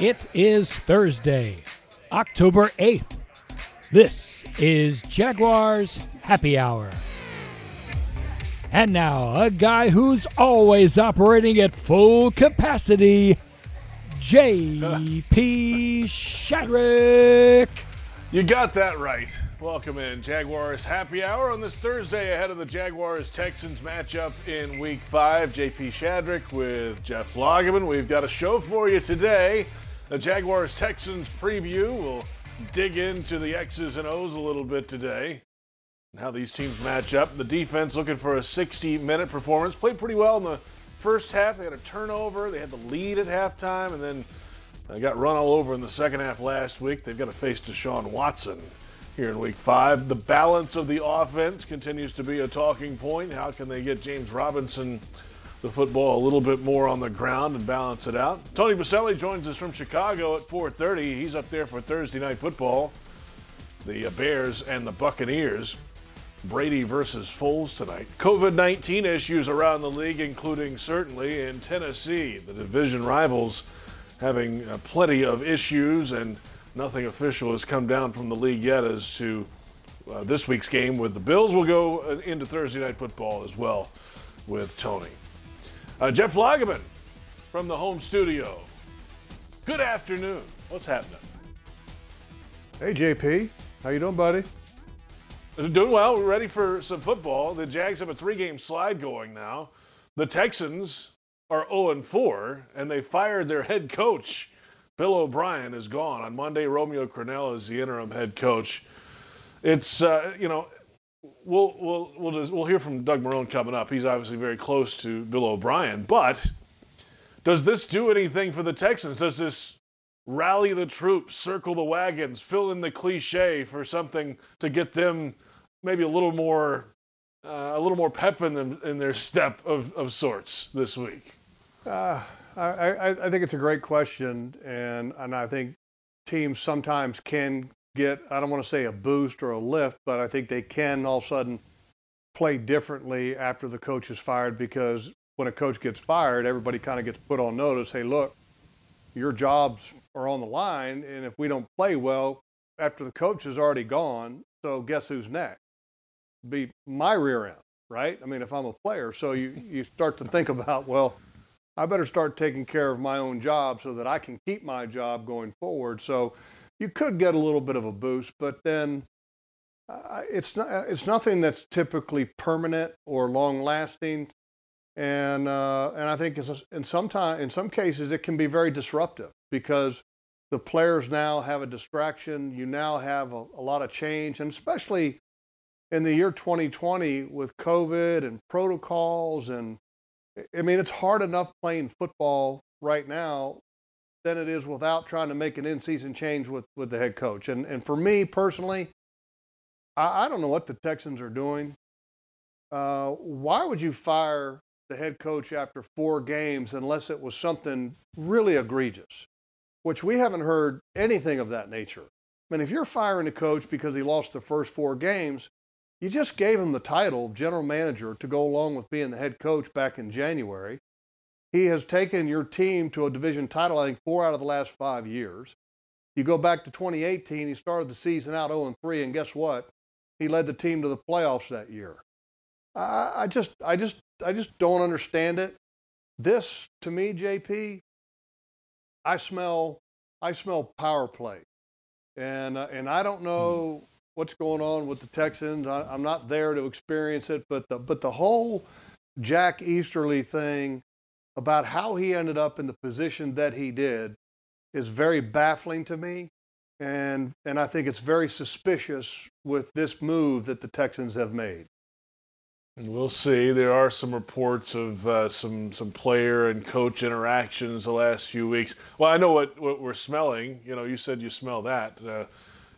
It is Thursday, October 8th. This is Jaguars Happy Hour. And now, a guy who's always operating at full capacity, J.P. Shadrick. You got that right. Welcome in Jaguars Happy Hour on this Thursday ahead of the Jaguars Texans matchup in Week 5. JP Shadrick with Jeff Lageman. We've got a show for you today. The Jaguars Texans preview. We'll dig into the X's and O's a little bit today how these teams match up. The defense looking for a 60 minute performance. Played pretty well in the first half. They had a turnover, they had the lead at halftime, and then they got run all over in the second half last week. They've got to face Deshaun Watson here in week five. The balance of the offense continues to be a talking point. How can they get James Robinson the football a little bit more on the ground and balance it out? Tony Boselli joins us from Chicago at 4:30. He's up there for Thursday night football. The uh, Bears and the Buccaneers. Brady versus Foles tonight. COVID 19 issues around the league, including certainly in Tennessee. The division rivals having uh, plenty of issues and nothing official has come down from the league yet as to uh, this week's game with the Bills. We'll go uh, into Thursday night football as well with Tony. Uh, Jeff Lageman from the home studio. Good afternoon. What's happening? Hey JP, how you doing, buddy? Doing well. We're ready for some football. The Jags have a three-game slide going now. The Texans are 0 4, and they fired their head coach. Bill O'Brien is gone. On Monday, Romeo Crennel is the interim head coach. It's, uh, you know, we'll, we'll, we'll, just, we'll hear from Doug Marrone coming up. He's obviously very close to Bill O'Brien. But does this do anything for the Texans? Does this rally the troops, circle the wagons, fill in the cliche for something to get them maybe a little more uh, a little more pep in them in their step of, of sorts this week? Uh, I, I, I think it's a great question, and and I think teams sometimes can get I don't want to say a boost or a lift, but I think they can all of a sudden play differently after the coach is fired because when a coach gets fired, everybody kind of gets put on notice. Hey, look, your jobs are on the line, and if we don't play well after the coach is already gone, so guess who's next? Be my rear end, right? I mean, if I'm a player, so you you start to think about well. I better start taking care of my own job so that I can keep my job going forward. So you could get a little bit of a boost, but then uh, it's not, it's nothing that's typically permanent or long lasting. And, uh, and I think in some time, in some cases, it can be very disruptive because the players now have a distraction. You now have a, a lot of change, and especially in the year 2020 with COVID and protocols and I mean, it's hard enough playing football right now than it is without trying to make an in-season change with, with the head coach. And and for me personally, I, I don't know what the Texans are doing. Uh, why would you fire the head coach after four games unless it was something really egregious? Which we haven't heard anything of that nature. I mean, if you're firing a coach because he lost the first four games, you just gave him the title of general manager to go along with being the head coach back in January. He has taken your team to a division title, I think, four out of the last five years. You go back to 2018, he started the season out 0 3, and guess what? He led the team to the playoffs that year. I, I just, I just, I just don't understand it. This, to me, JP, I smell, I smell power play, and uh, and I don't know what's going on with the Texans. I, am not there to experience it, but the but the whole Jack Easterby thing about how he ended up in the position that he did is very baffling to me, and and I think it's very suspicious with this move that the Texans have made. And we'll see. There are some reports of uh, some some player and coach interactions the last few weeks. Well, I know what, what we're smelling. You know, you said you smell that. Uh,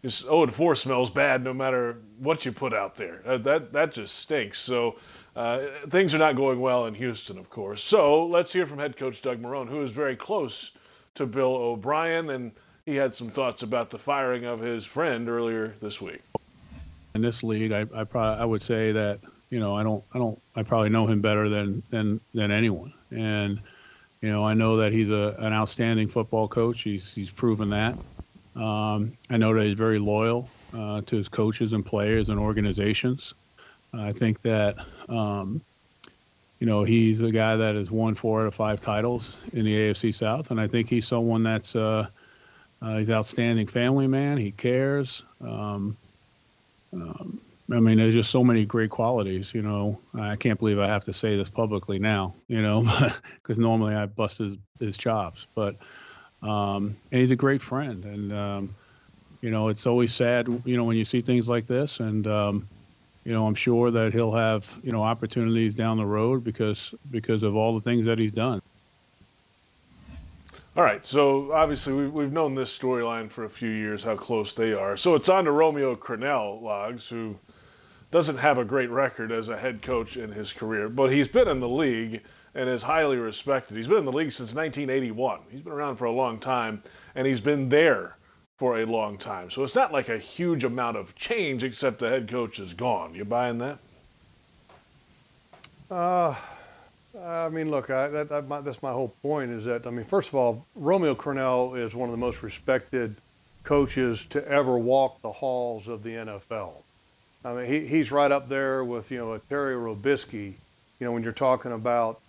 0 and 4 smells bad no matter what you put out there. Uh, that that just stinks. So uh, things are not going well in Houston, of course. So let's hear from head coach Doug Marrone, who is very close to Bill O'Brien, and he had some thoughts about the firing of his friend earlier this week. In this league, I I, I would say that you know I don't I don't I probably know him better than than than anyone, and you know, I know that he's a, an outstanding football coach. He's he's proven that. Um, I know that he's very loyal uh, to his coaches and players and organizations. I think that um, you know he's a guy that has won four out of five titles in the AFC South, and I think he's someone that's uh, uh, he's outstanding family man. He cares. Um, um, I mean, there's just so many great qualities. You know, I can't believe I have to say this publicly now. You know, because normally I bust his his chops, but um, and he's a great friend, and um, you know, it's always sad. You know, when you see things like this, and um, you know, I'm sure that he'll have you know opportunities down the road because because of all the things that he's done. All right, so obviously we've, we've known this storyline for a few years, how close they are. So it's on to Romeo Crennel, Logs, who doesn't have a great record as a head coach in his career, but he's been in the league and is highly respected. He's been in the league since 1981. He's been around for a long time, and he's been there for a long time. So it's not like a huge amount of change, except the head coach is gone. You buying that? Uh, I mean, look, I, that, my, that's my whole point. Is that I mean, first of all, Romeo Crennel is one of the most respected coaches to ever walk the halls of the NFL. I mean, he, he's right up there with you know a Terry Robiskie. You know, when you're talking about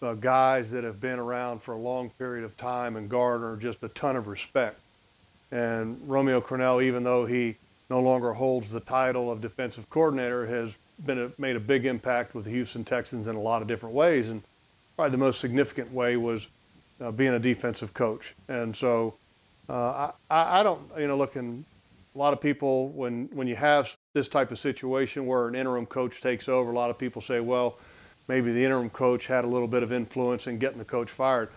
uh, guys that have been around for a long period of time and garner just a ton of respect. And Romeo Crennel, even though he no longer holds the title of defensive coordinator, has been a, made a big impact with the Houston Texans in a lot of different ways. And probably the most significant way was uh, being a defensive coach. And so uh, I, I don't, you know, looking a lot of people when when you have this type of situation where an interim coach takes over, a lot of people say, well, maybe the interim coach had a little bit of influence in getting the coach fired.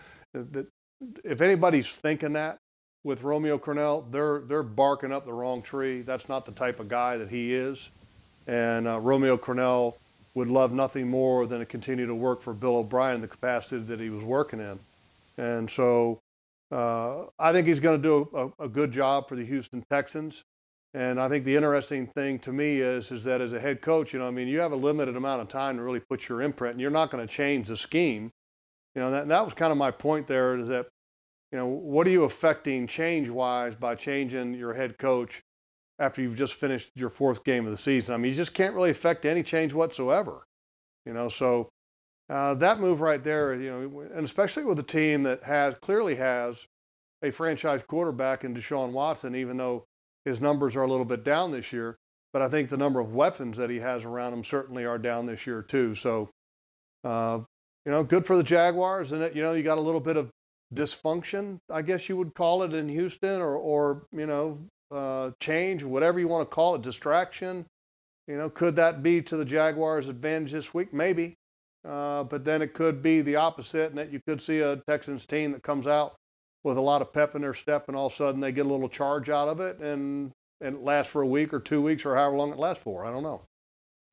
If anybody's thinking that, with Romeo Crennel, they're they're barking up the wrong tree. That's not the type of guy that he is. And uh, Romeo Crennel would love nothing more than to continue to work for Bill O'Brien in the capacity that he was working in. And so uh, I think he's going to do a, a, good job for the Houston Texans. And I think the interesting thing to me is is that as a head coach, you know, I mean, you have a limited amount of time to really put your imprint, and you're not going to change the scheme. You know, that, that was kind of my point there is that you know, what are you affecting change wise by changing your head coach after you've just finished your fourth game of the season? I mean, you just can't really affect any change whatsoever. You know, so uh, that move right there, you know, and especially with a team that has clearly has a franchise quarterback in Deshaun Watson, even though his numbers are a little bit down this year. But I think the number of weapons that he has around him certainly are down this year too. So, uh, you know, good for the Jaguars, and you know, you got a little bit of dysfunction, I guess you would call it in Houston, or, or you know, uh, change, whatever you want to call it, distraction. You know, could that be to the Jaguars' advantage this week? Maybe. Uh, but then it could be the opposite, and that you could see a Texans team that comes out with a lot of pep in their step, and all of a sudden they get a little charge out of it, and, and it lasts for a week or two weeks or however long it lasts for. I don't know.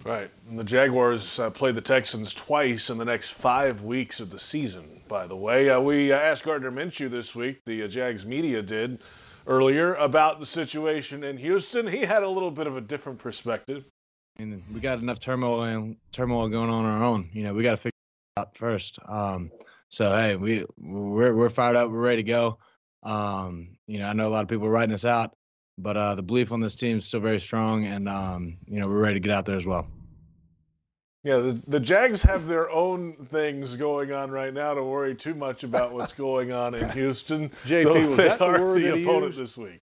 Right. And the Jaguars uh, play the Texans twice in the next five weeks of the season, by the way. Uh, we uh, asked Gardner Minshew this week, the uh, Jags media did earlier, about the situation in Houston. He had a little bit of a different perspective. And we got enough turmoil and turmoil going on, our own. You know, we got to figure it out first. Um, so hey, we we're we're fired up. We're ready to go. Um, you know, I know a lot of people are writing us out but uh, the belief on this team is still very strong, and um, you know we're ready to get out there as well. Yeah, the, the Jags have their own things going on right now to worry too much about what's going on in Houston. JP, was that the word the opponent used? this week?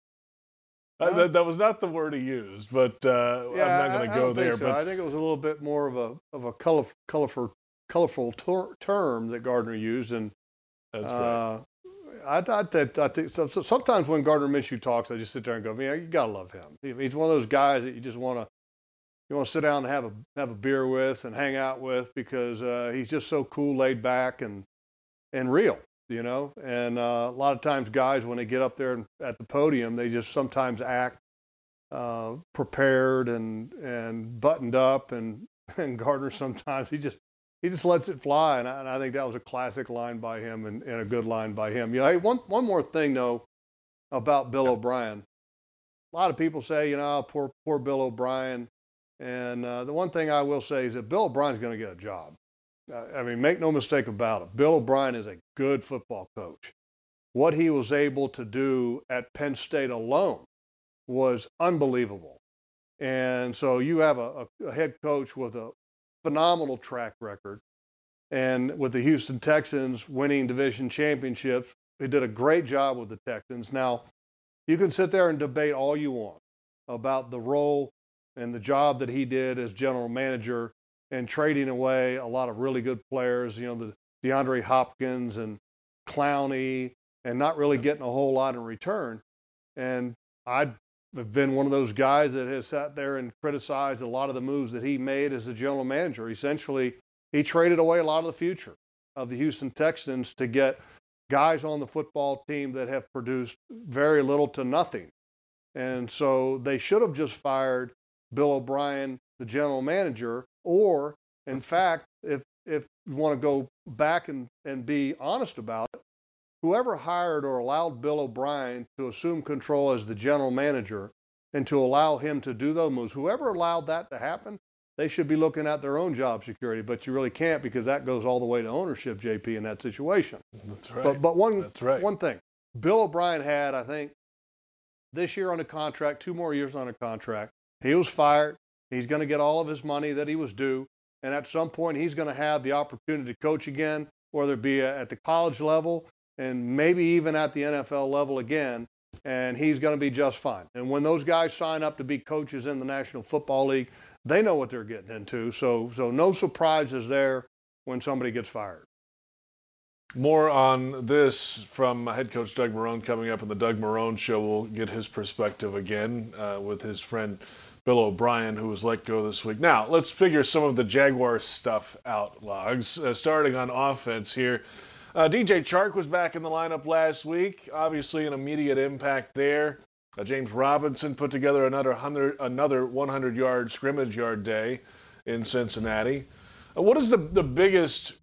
Uh, that, that, was not the word he used, but uh, yeah, I'm not going to go there. So. But I think it was a little bit more of a of a colorful, colorful, colorful ter- term that Gardner used, and that's right. Uh, I thought that I think so, so sometimes when Gardner Minshew talks, I just sit there and go, "Yeah, you gotta love him. He's one of those guys that you just want to you want to sit down and have a have a beer with and hang out with because uh, he's just so cool, laid back, and and real, you know. And uh, a lot of times, guys when they get up there at the podium, they just sometimes act uh, prepared and and buttoned up, and and Gardner sometimes he just he just lets it fly, and I, and I, think that was a classic line by him and, and, a good line by him. You know, hey, one one more thing though about Bill O'Brien. A lot of people say, you know, poor poor Bill O'Brien, and uh, the one thing I will say is that Bill O'Brien's going to get a job. I mean, make no mistake about it. Bill O'Brien is a good football coach. What he was able to do at Penn State alone was unbelievable. And so you have a, a head coach with a phenomenal track record. And with the Houston Texans winning division championships, he did a great job with the Texans. Now, you can sit there and debate all you want about the role and the job that he did as general manager and trading away a lot of really good players, you know, the DeAndre Hopkins and Clowney, and not really getting a whole lot in return. And I've been one of those guys that has sat there and criticized a lot of the moves that he made as the general manager. Essentially, he traded away a lot of the future of the Houston Texans to get guys on the football team that have produced very little to nothing. And so they should have just fired Bill O'Brien, the general manager, or in fact, if if you want to go back and, and be honest about it, whoever hired or allowed Bill O'Brien to assume control as the general manager and to allow him to do those moves, whoever allowed that to happen, they should be looking at their own job security. But you really can't because that goes all the way to ownership, JP, in that situation. That's right. But but one That's right. one thing, Bill O'Brien had, I think, this year on a contract, two more years on a contract. He was fired. He's going to get all of his money that he was due. And at some point, he's going to have the opportunity to coach again, whether it be at the college level and maybe even at the NFL level again. And he's going to be just fine. And when those guys sign up to be coaches in the National Football League, they know what they're getting into. So, so no surprises there when somebody gets fired. More on this from head coach Doug Marrone coming up in the Doug Marrone Show. We'll get his perspective again uh, with his friend Bill O'Brien, who was let go this week. Now, let's figure some of the Jaguars stuff out, Logs. Uh, starting on offense here. Uh, DJ Chark was back in the lineup last week. Obviously, an immediate impact there. Uh, James Robinson put together another 100, another 100 yard scrimmage yard day in Cincinnati. Uh, what is the, the biggest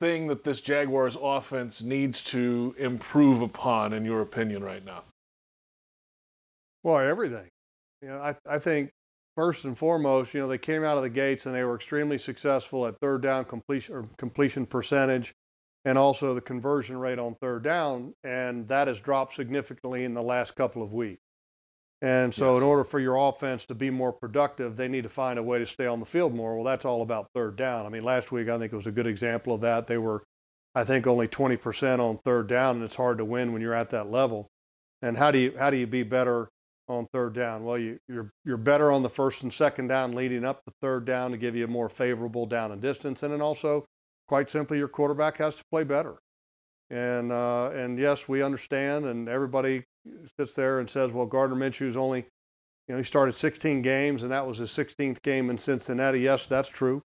thing that this Jaguars offense needs to improve upon, in your opinion, right now? Well, everything. You know, I, I think first and foremost, you know, they came out of the gates and they were extremely successful at third down completion or completion percentage and also the conversion rate on third down, and that has dropped significantly in the last couple of weeks. And so, yes. in order for your offense to be more productive, they need to find a way to stay on the field more. Well, that's all about third down. I mean, last week I think it was a good example of that. They were, I think, only 20% on third down, and it's hard to win when you're at that level. And how do you how do you be better on third down? Well, you, you're you're better on the first and second down, leading up the third down to give you a more favorable down and distance, and then also, quite simply, your quarterback has to play better. And uh, and yes, we understand, and everybody sits there and says, well, Gardner Minshew's only, you know, he started 16 games and that was his 16th game in Cincinnati. Yes, that's true.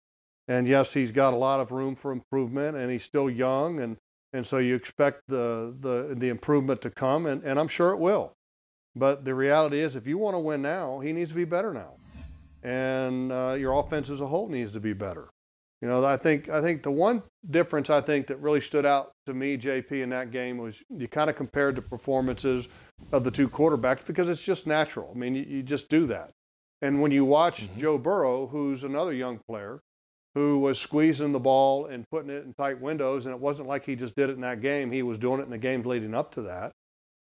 And yes, he's got a lot of room for improvement and he's still young. And, and so you expect the, the, the improvement to come and, and I'm sure it will. But the reality is, if you want to win now, he needs to be better now. And uh, your offense as a whole needs to be better. You know, I think I think the one difference I think that really stood out to me, JP, in that game was you kind of compared the performances of the two quarterbacks because it's just natural. I mean, you, you just do that. And when you watch mm-hmm. Joe Burrow, who's another young player, who was squeezing the ball and putting it in tight windows, and it wasn't like he just did it in that game. He was doing it in the games leading up to that.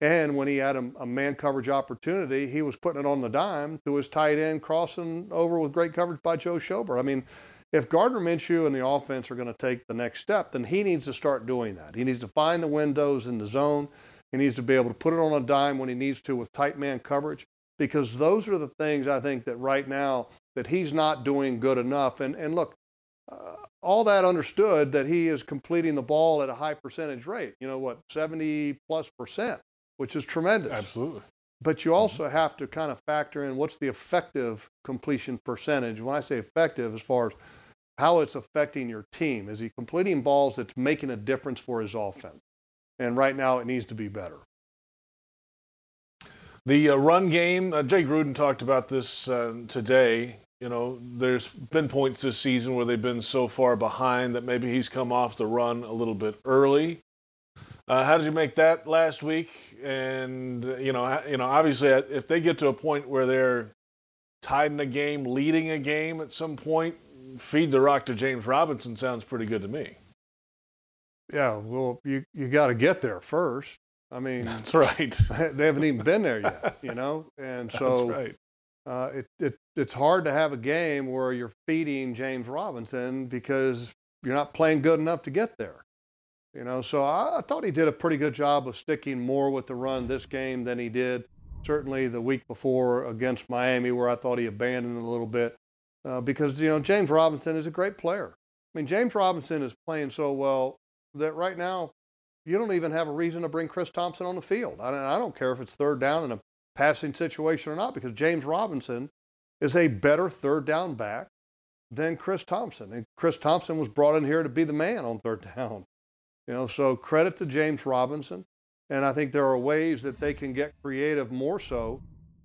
And when he had a, a man coverage opportunity, he was putting it on the dime to his tight end, crossing over with great coverage by Joe Schobert. I mean, if Gardner Minshew and the offense are going to take the next step, then he needs to start doing that. He needs to find the windows in the zone. He needs to be able to put it on a dime when he needs to with tight man coverage because those are the things I think that right now that he's not doing good enough. And and look, uh, all that understood that he is completing the ball at a high percentage rate. You know what, 70 plus percent, which is tremendous. Absolutely. But you also mm-hmm. have to kind of factor in what's the effective completion percentage. When I say effective, as far as how it's affecting your team. Is he completing balls that's making a difference for his offense? And right now, it needs to be better. The uh, run game, uh, Jay Gruden talked about this uh, today. You know, there's been points this season where they've been so far behind that maybe he's come off the run a little bit early. Uh, how did you make that last week? And you know, you know, obviously, uh, if they get to a point where they're tied in a game, leading a game at some point, feed the rock to James Robinson sounds pretty good to me. Yeah, well, you you got to get there first. I mean, that's right. They haven't even been there yet, you know, and so that's right. uh, it, it it's hard to have a game where you're feeding James Robinson because you're not playing good enough to get there. You know, so I, I thought he did a pretty good job of sticking more with the run this game than he did certainly the week before against Miami, where I thought he abandoned a little bit. Uh, because you know James Robinson is a great player. I mean James Robinson is playing so well that right now you don't even have a reason to bring Chris Thompson on the field. I don't, I don't care if it's third down in a passing situation or not, because James Robinson is a better third down back than Chris Thompson, and Chris Thompson was brought in here to be the man on third down. You know, so credit to James Robinson, and I think there are ways that they can get creative more so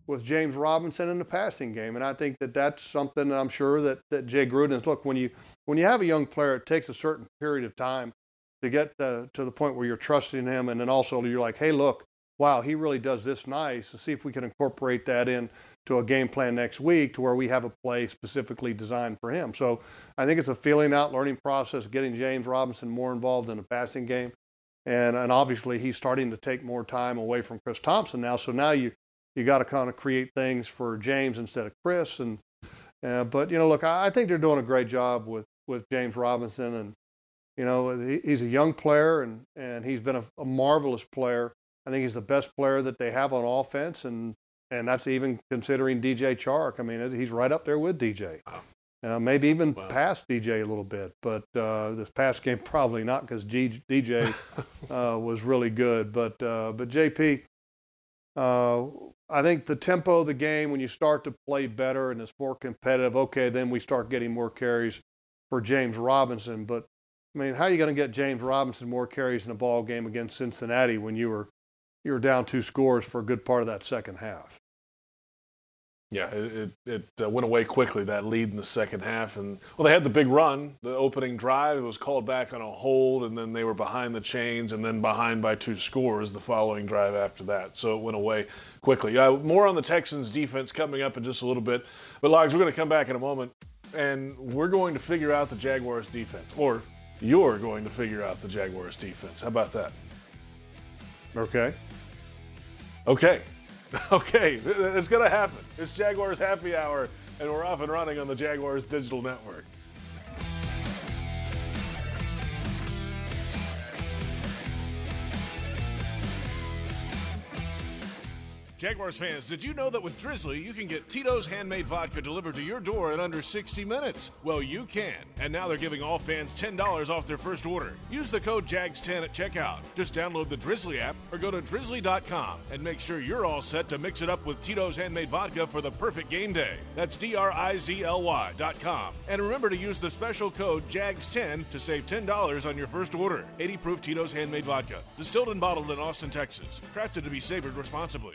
with James Robinson in the passing game. And I think that that's something that I'm sure that, that Jay Gruden's look when you when you have a young player, it takes a certain period of time to get to, to the point where you're trusting him, and then also you're like, hey, look, wow, he really does this nice. To see if we can incorporate that in to a game plan next week to where we have a play specifically designed for him. So I think it's a feeling out learning process, getting James Robinson more involved in the passing game. And, and obviously he's starting to take more time away from Chris Thompson now. So now you you got to kind of create things for James instead of Chris. And uh, but you know, look, I, I, think they're doing a great job with with James Robinson, and you know, he, he's a young player, and and he's been a, a, marvelous player. I think he's the best player that they have on offense, and and that's even considering DJ Chark. I mean, he's right up there with DJ. Uh, maybe even wow. past DJ a little bit, but uh, this past game probably not because DJ uh, was really good. But uh, but JP, uh, I think the tempo of the game, when you start to play better and it's more competitive, okay, then we start getting more carries for James Robinson. But I mean, how are you going to get James Robinson more carries in a ball game against Cincinnati when you were you were down two scores for a good part of that second half? Yeah, it, it, uh, went away quickly, that lead in the second half. And, well, they had the big run, the opening drive. It was called back on a hold, and then they were behind the chains and then behind by two scores the following drive after that. So it went away quickly. Uh, more on the Texans' defense coming up in just a little bit. But, Logs, we're going to come back in a moment, and we're going to figure out the Jaguars' defense. Or you're going to figure out the Jaguars' defense. How about that? Okay. Okay. Okay, it's going to happen. It's Jaguars Happy Hour, and we're off and running on the Jaguars Digital Network. Jaguars fans, did you know that with Drizzly, you can get Tito's handmade vodka delivered to your door in under 60 minutes? Well, you can. And now they're giving all fans $10 off their first order. Use the code JAGS10 at checkout. Just download the Drizzly app or go to drizzly.com and make sure you're all set to mix it up with Tito's handmade vodka for the perfect game day. That's D R I Z L Y.com. And remember to use the special code JAGS10 to save $10 on your first order. 80 proof Tito's handmade vodka. Distilled and bottled in Austin, Texas. Crafted to be savored responsibly.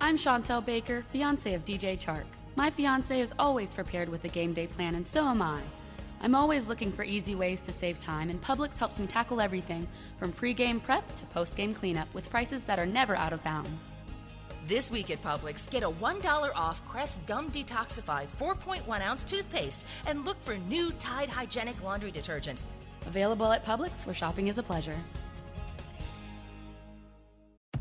I'm Chantel Baker, fiance of DJ Chark. My fiance is always prepared with a game day plan, and so am I. I'm always looking for easy ways to save time, and Publix helps me tackle everything from pre-game prep to post-game cleanup with prices that are never out of bounds. This week at Publix, get a $1 off Crest Gum Detoxify 4.1 ounce toothpaste and look for new Tide Hygienic Laundry Detergent. Available at Publix, where shopping is a pleasure.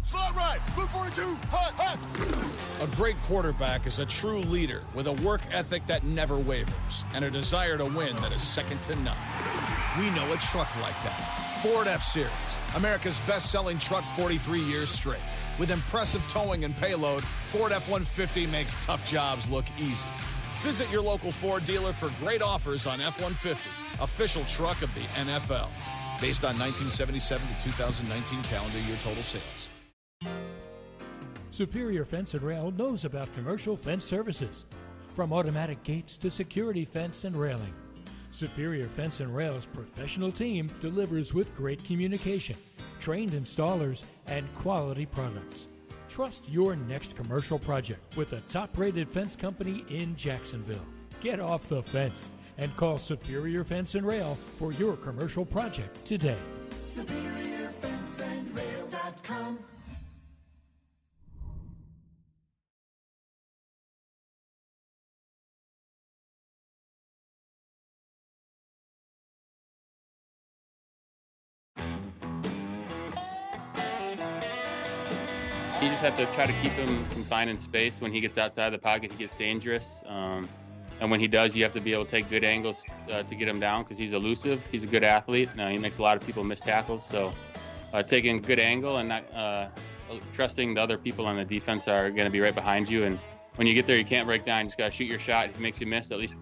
Slot right, 242, hut, hut. A great quarterback is a true leader with a work ethic that never wavers and a desire to win that is second to none. We know a truck like that. Ford F Series, America's best selling truck 43 years straight. With impressive towing and payload, Ford F 150 makes tough jobs look easy. Visit your local Ford dealer for great offers on F 150, official truck of the NFL. Based on 1977 to 2019 calendar year total sales. Superior Fence and Rail knows about commercial fence services, from automatic gates to security fence and railing. Superior Fence and Rail's professional team delivers with great communication, trained installers, and quality products. Trust your next commercial project with a top rated fence company in Jacksonville. Get off the fence and call Superior Fence and Rail for your commercial project today. SuperiorFenceandRail.com. have to try to keep him confined in space. When he gets outside the pocket, he gets dangerous. Um, and when he does, you have to be able to take good angles uh, to get him down because he's elusive. He's a good athlete. Now he makes a lot of people miss tackles. So uh, taking good angle and not uh, trusting the other people on the defense are going to be right behind you. And when you get there, you can't break down. You just got to shoot your shot. If he makes you miss, at least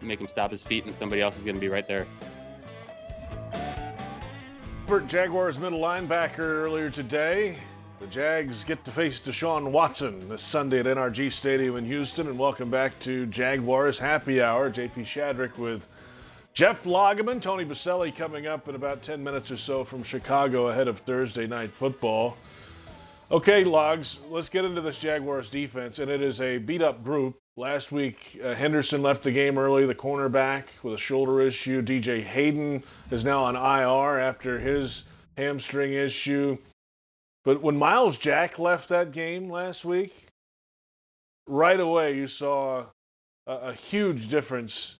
make him stop his feet, and somebody else is going to be right there. Jaguars middle linebacker earlier today. The Jags get to face Deshaun Watson this Sunday at NRG Stadium in Houston. And welcome back to Jaguars Happy Hour. JP Shadrick with Jeff Lageman, Tony Boselli coming up in about 10 minutes or so from Chicago ahead of Thursday night football. Okay, Logs, let's get into this Jaguars defense. And it is a beat up group. Last week, uh, Henderson left the game early, the cornerback with a shoulder issue. DJ Hayden is now on IR after his hamstring issue. But when Myles Jack left that game last week, right away you saw a, a huge difference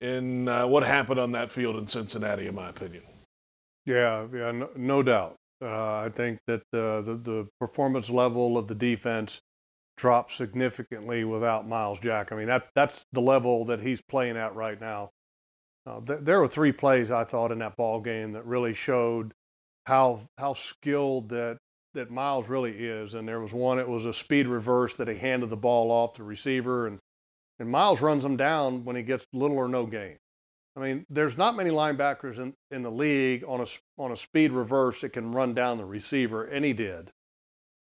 in uh, what happened on that field in Cincinnati, in my opinion. Yeah, yeah, no, no doubt. Uh, I think that the the performance level of the defense dropped significantly without Myles Jack. I mean, that that's the level that he's playing at right now. Uh, th- there were three plays I thought in that ball game that really showed how how skilled that that Myles really is. And there was one, it was a speed reverse that he handed the ball off the receiver, and and Myles runs him down when he gets little or no gain. I mean, there's not many linebackers in, in the league on a on a speed reverse that can run down the receiver, and he did.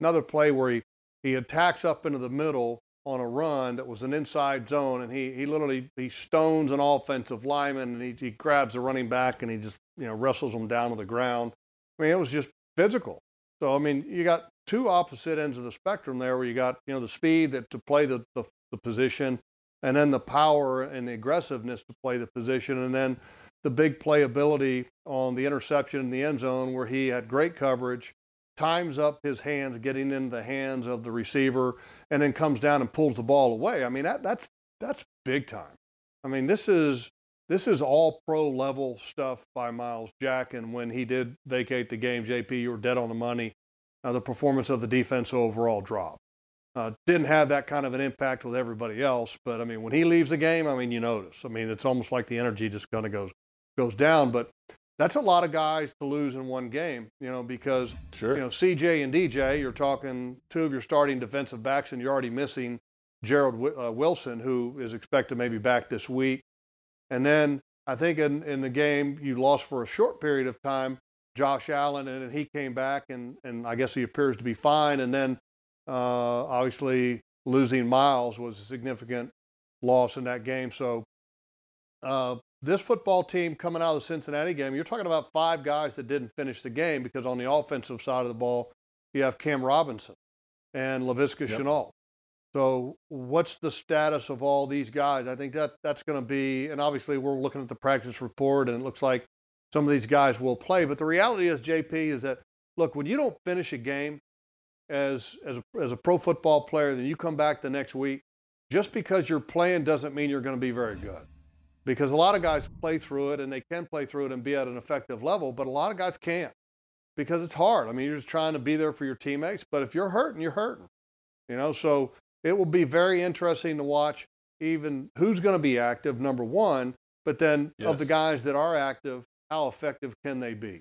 Another play where he he attacks up into the middle on a run that was an inside zone, and he he literally he stones an offensive lineman, and he, he grabs the running back, and he just you know wrestles him down to the ground. I mean, it was just physical. So I mean, you got two opposite ends of the spectrum there, where you got you know the speed that to play the, the, the position, and then the power and the aggressiveness to play the position, and then the big playability on the interception in the end zone, where he had great coverage, times up his hands, getting into the hands of the receiver, and then comes down and pulls the ball away. I mean, that that's that's big time. I mean, this is this is all pro level stuff by Myles Jack. And when he did vacate the game, JP, you were dead on the money. Uh, the performance of the defense overall dropped. Uh, didn't have that kind of an impact with everybody else, but I mean, when he leaves the game, I mean, you notice. I mean, it's almost like the energy just kind of goes goes down. But that's a lot of guys to lose in one game, you know, because sure. you know CJ and DJ, you're talking two of your starting defensive backs, and you're already missing Gerald uh, Wilson, who is expected maybe back this week. And then I think in, in the game you lost for a short period of time Josh Allen, and he came back, and, and I guess he appears to be fine. And then uh, obviously losing Myles was a significant loss in that game. So uh, this football team coming out of the Cincinnati game, you're talking about five guys that didn't finish the game because on the offensive side of the ball, you have Cam Robinson and Laviska yep. Shenault. So what's the status of all these guys? I think that that's going to be, and obviously we're looking at the practice report, and it looks like some of these guys will play. But the reality is, JP, is that look when you don't finish a game as as a, as a pro football player, then you come back the next week. Just because you're playing doesn't mean you're going to be very good. Because a lot of guys play through it and they can play through it and be at an effective level, but a lot of guys can't. because it's hard. I mean, you're just trying to be there for your teammates, but if you're hurting, you're hurting. You know, so it will be very interesting to watch even who's going to be active, number one, but then yes. of the guys that are active, how effective can they be?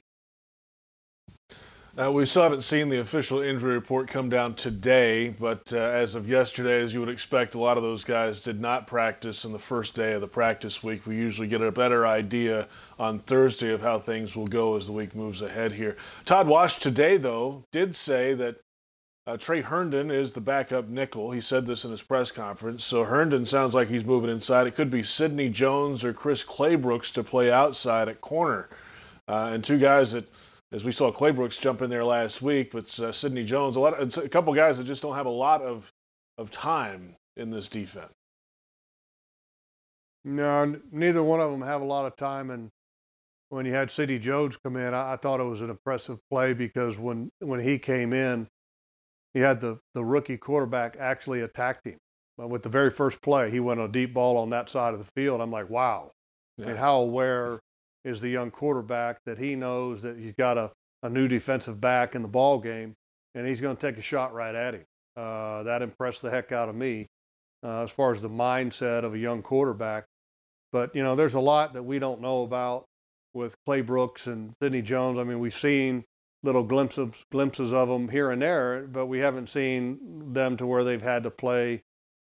Uh, we still haven't seen the official injury report come down today, but uh, as of yesterday, as you would expect, a lot of those guys did not practice in the first day of the practice week. We usually get a better idea on Thursday of how things will go as the week moves ahead here. Todd Wash today, though, did say that uh, Tre Herndon is the backup nickel. He said this in his press conference. So Herndon sounds like he's moving inside. It could be Sidney Jones or Chris Claybrooks to play outside at corner. Uh, and two guys that as we saw Claybrooks jump in there last week, but uh, Sidney Jones, a lot, of, a couple guys that just don't have a lot of of time in this defense. No, neither one of them have a lot of time. And when you had Sidney Jones come in, I, I thought it was an impressive play because when when he came in, he had the the rookie quarterback actually attacked him. But with the very first play, he went a deep ball on that side of the field. I'm like, wow. Yeah. And how aware is the young quarterback that he knows that he's got a, a new defensive back in the ball game, and he's going to take a shot right at him. Uh, that impressed the heck out of me uh, as far as the mindset of a young quarterback. But you know, there's a lot that we don't know about with Claybrooks and Sidney Jones. I mean, we've seen little glimpses glimpses of them here and there, but we haven't seen them to where they've had to play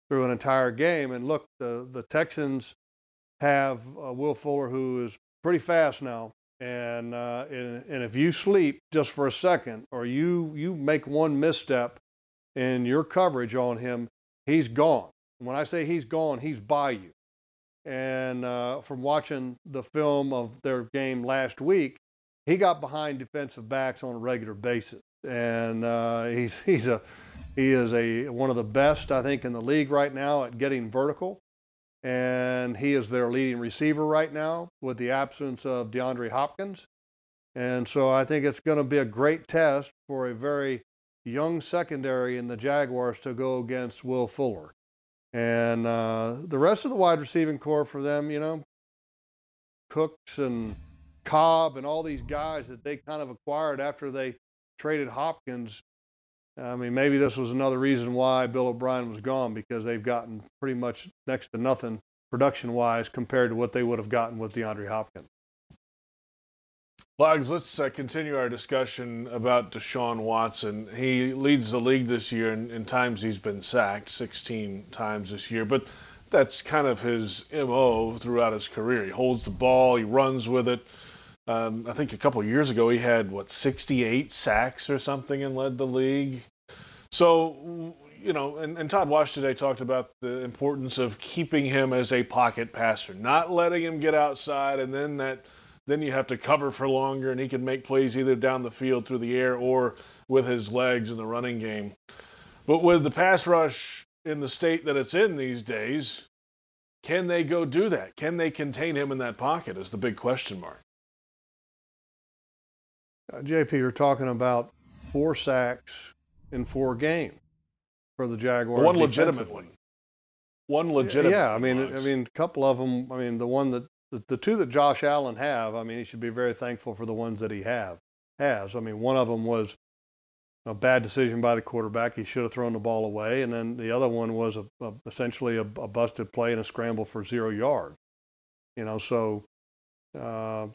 through an entire game. And look, the the Texans have uh, Will Fuller, who is pretty fast now. And, uh, and, and if you sleep just for a second or you, you make one misstep in your coverage on him, he's gone. When I say he's gone, he's by you. And uh, from watching the film of their game last week, he got behind defensive backs on a regular basis. And uh, he's, he's a, he is a, one of the best, I think, in the league right now at getting vertical and he is their leading receiver right now with the absence of DeAndre Hopkins. And so I think it's going to be a great test for a very young secondary in the Jaguars to go against Will Fuller. And uh, the rest of the wide receiving corps for them, you know, Cooks and Cobb and all these guys that they kind of acquired after they traded Hopkins. I mean, maybe this was another reason why Bill O'Brien was gone because they've gotten pretty much next to nothing production wise compared to what they would have gotten with DeAndre Hopkins. Logs, let's uh, continue our discussion about Deshaun Watson. He leads the league this year in, in, times he's been sacked, 16 times this year, but that's kind of his MO throughout his career. He holds the ball, he runs with it. Um, I think a couple years ago he had, what, 68 sacks or something and led the league. So you know, and, and Todd Wash today talked about the importance of keeping him as a pocket passer, not letting him get outside and then that then you have to cover for longer and he can make plays either down the field through the air or with his legs in the running game. But with the pass rush in the state that it's in these days, can they go do that? Can they contain him in that pocket is the big question mark. Uh, JP, you're talking about four sacks in four games for the Jaguars. One legitimate one. One legitimate. Yeah, I mean, I mean, a couple of them. I mean, the one that the, the two that Josh Allen have. I mean, he should be very thankful for the ones that he have has. I mean, one of them was a bad decision by the quarterback. He should have thrown the ball away, and then the other one was a, a, essentially a, a, busted play and a scramble for zero yards. You know, so uh,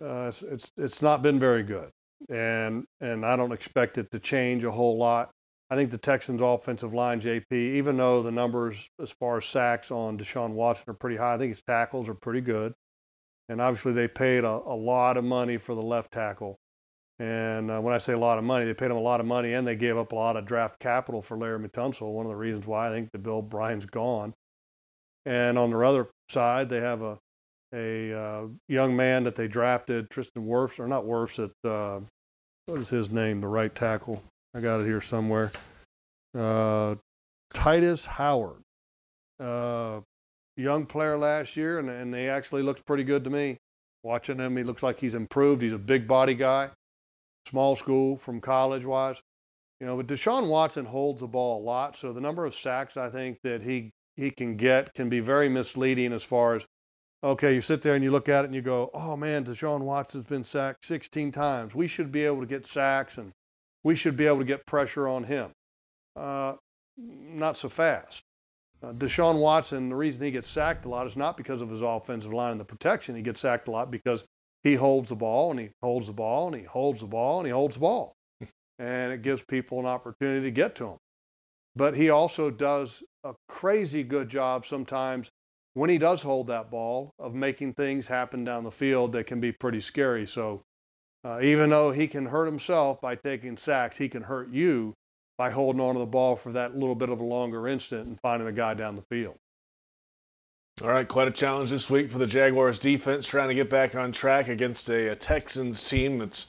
uh, it's, it's not been very good, and and I don't expect it to change a whole lot. I think the Texans' offensive line, JP, even though the numbers as far as sacks on Deshaun Watson are pretty high, I think his tackles are pretty good. And obviously, they paid a, a lot of money for the left tackle. And uh, when I say a lot of money, they paid him a lot of money and they gave up a lot of draft capital for Larry Tunsil. One of the reasons why I think the Bill O'Brien's gone. And on the other side, they have a a uh, young man that they drafted, Tristan Wirfs, or not Wirfs, at uh, what is his name, the right tackle? I got it here somewhere. Uh, Tytus Howard, uh, young player last year, and, and he actually looks pretty good to me. Watching him, he looks like he's improved. He's a big body guy, small school from college wise. You know, but Deshaun Watson holds the ball a lot, so the number of sacks I think that he he can get can be very misleading as far as Okay, you sit there and you look at it and you go, oh man, Deshaun Watson's been sacked 16 times. We should be able to get sacks and we should be able to get pressure on him. Uh, not so fast. Uh, Deshaun Watson, the reason he gets sacked a lot is not because of his offensive line and the protection. He gets sacked a lot because he holds the ball and he holds the ball and he holds the ball and he holds the ball. and it gives people an opportunity to get to him. But he also does a crazy good job sometimes when he does hold that ball of making things happen down the field that can be pretty scary. So uh, even though he can hurt himself by taking sacks, he can hurt you by holding on to the ball for that little bit of a longer instant and finding a guy down the field. All right, quite a challenge this week for the Jaguars defense, trying to get back on track against a, a Texans team that's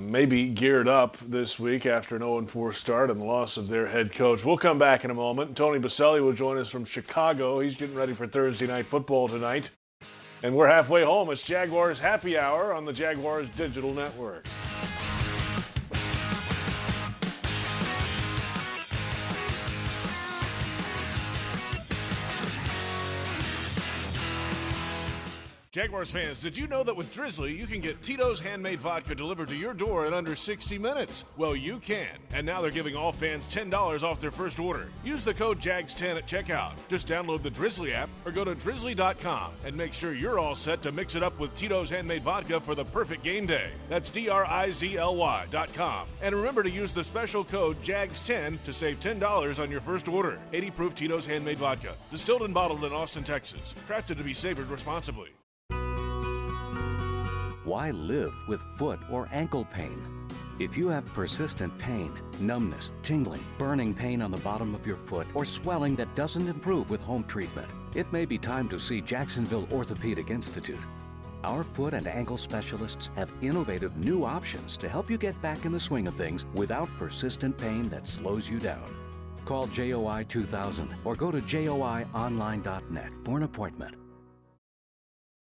maybe geared up this week after an 0-4 start and the loss of their head coach. We'll come back in a moment. Tony Boselli will join us from Chicago. He's getting ready for Thursday night football tonight. And we're halfway home. It's Jaguars Happy Hour on the Jaguars Digital Network. Jaguars fans, did you know that with Drizzly, you can get Tito's handmade vodka delivered to your door in under 60 minutes? Well, you can. And now they're giving all fans $10 off their first order. Use the code JAGS10 at checkout. Just download the Drizzly app or go to drizzly.com and make sure you're all set to mix it up with Tito's handmade vodka for the perfect game day. That's D R I Z L Y.com. And remember to use the special code JAGS10 to save $10 on your first order. 80 proof Tito's handmade vodka. Distilled and bottled in Austin, Texas. Crafted to be savored responsibly. Why live with foot or ankle pain? If you have persistent pain, numbness, tingling, burning pain on the bottom of your foot, or swelling that doesn't improve with home treatment, it may be time to see Jacksonville Orthopedic Institute. Our foot and ankle specialists have innovative new options to help you get back in the swing of things without persistent pain that slows you down. Call JOI 2000 or go to joionline.net for an appointment.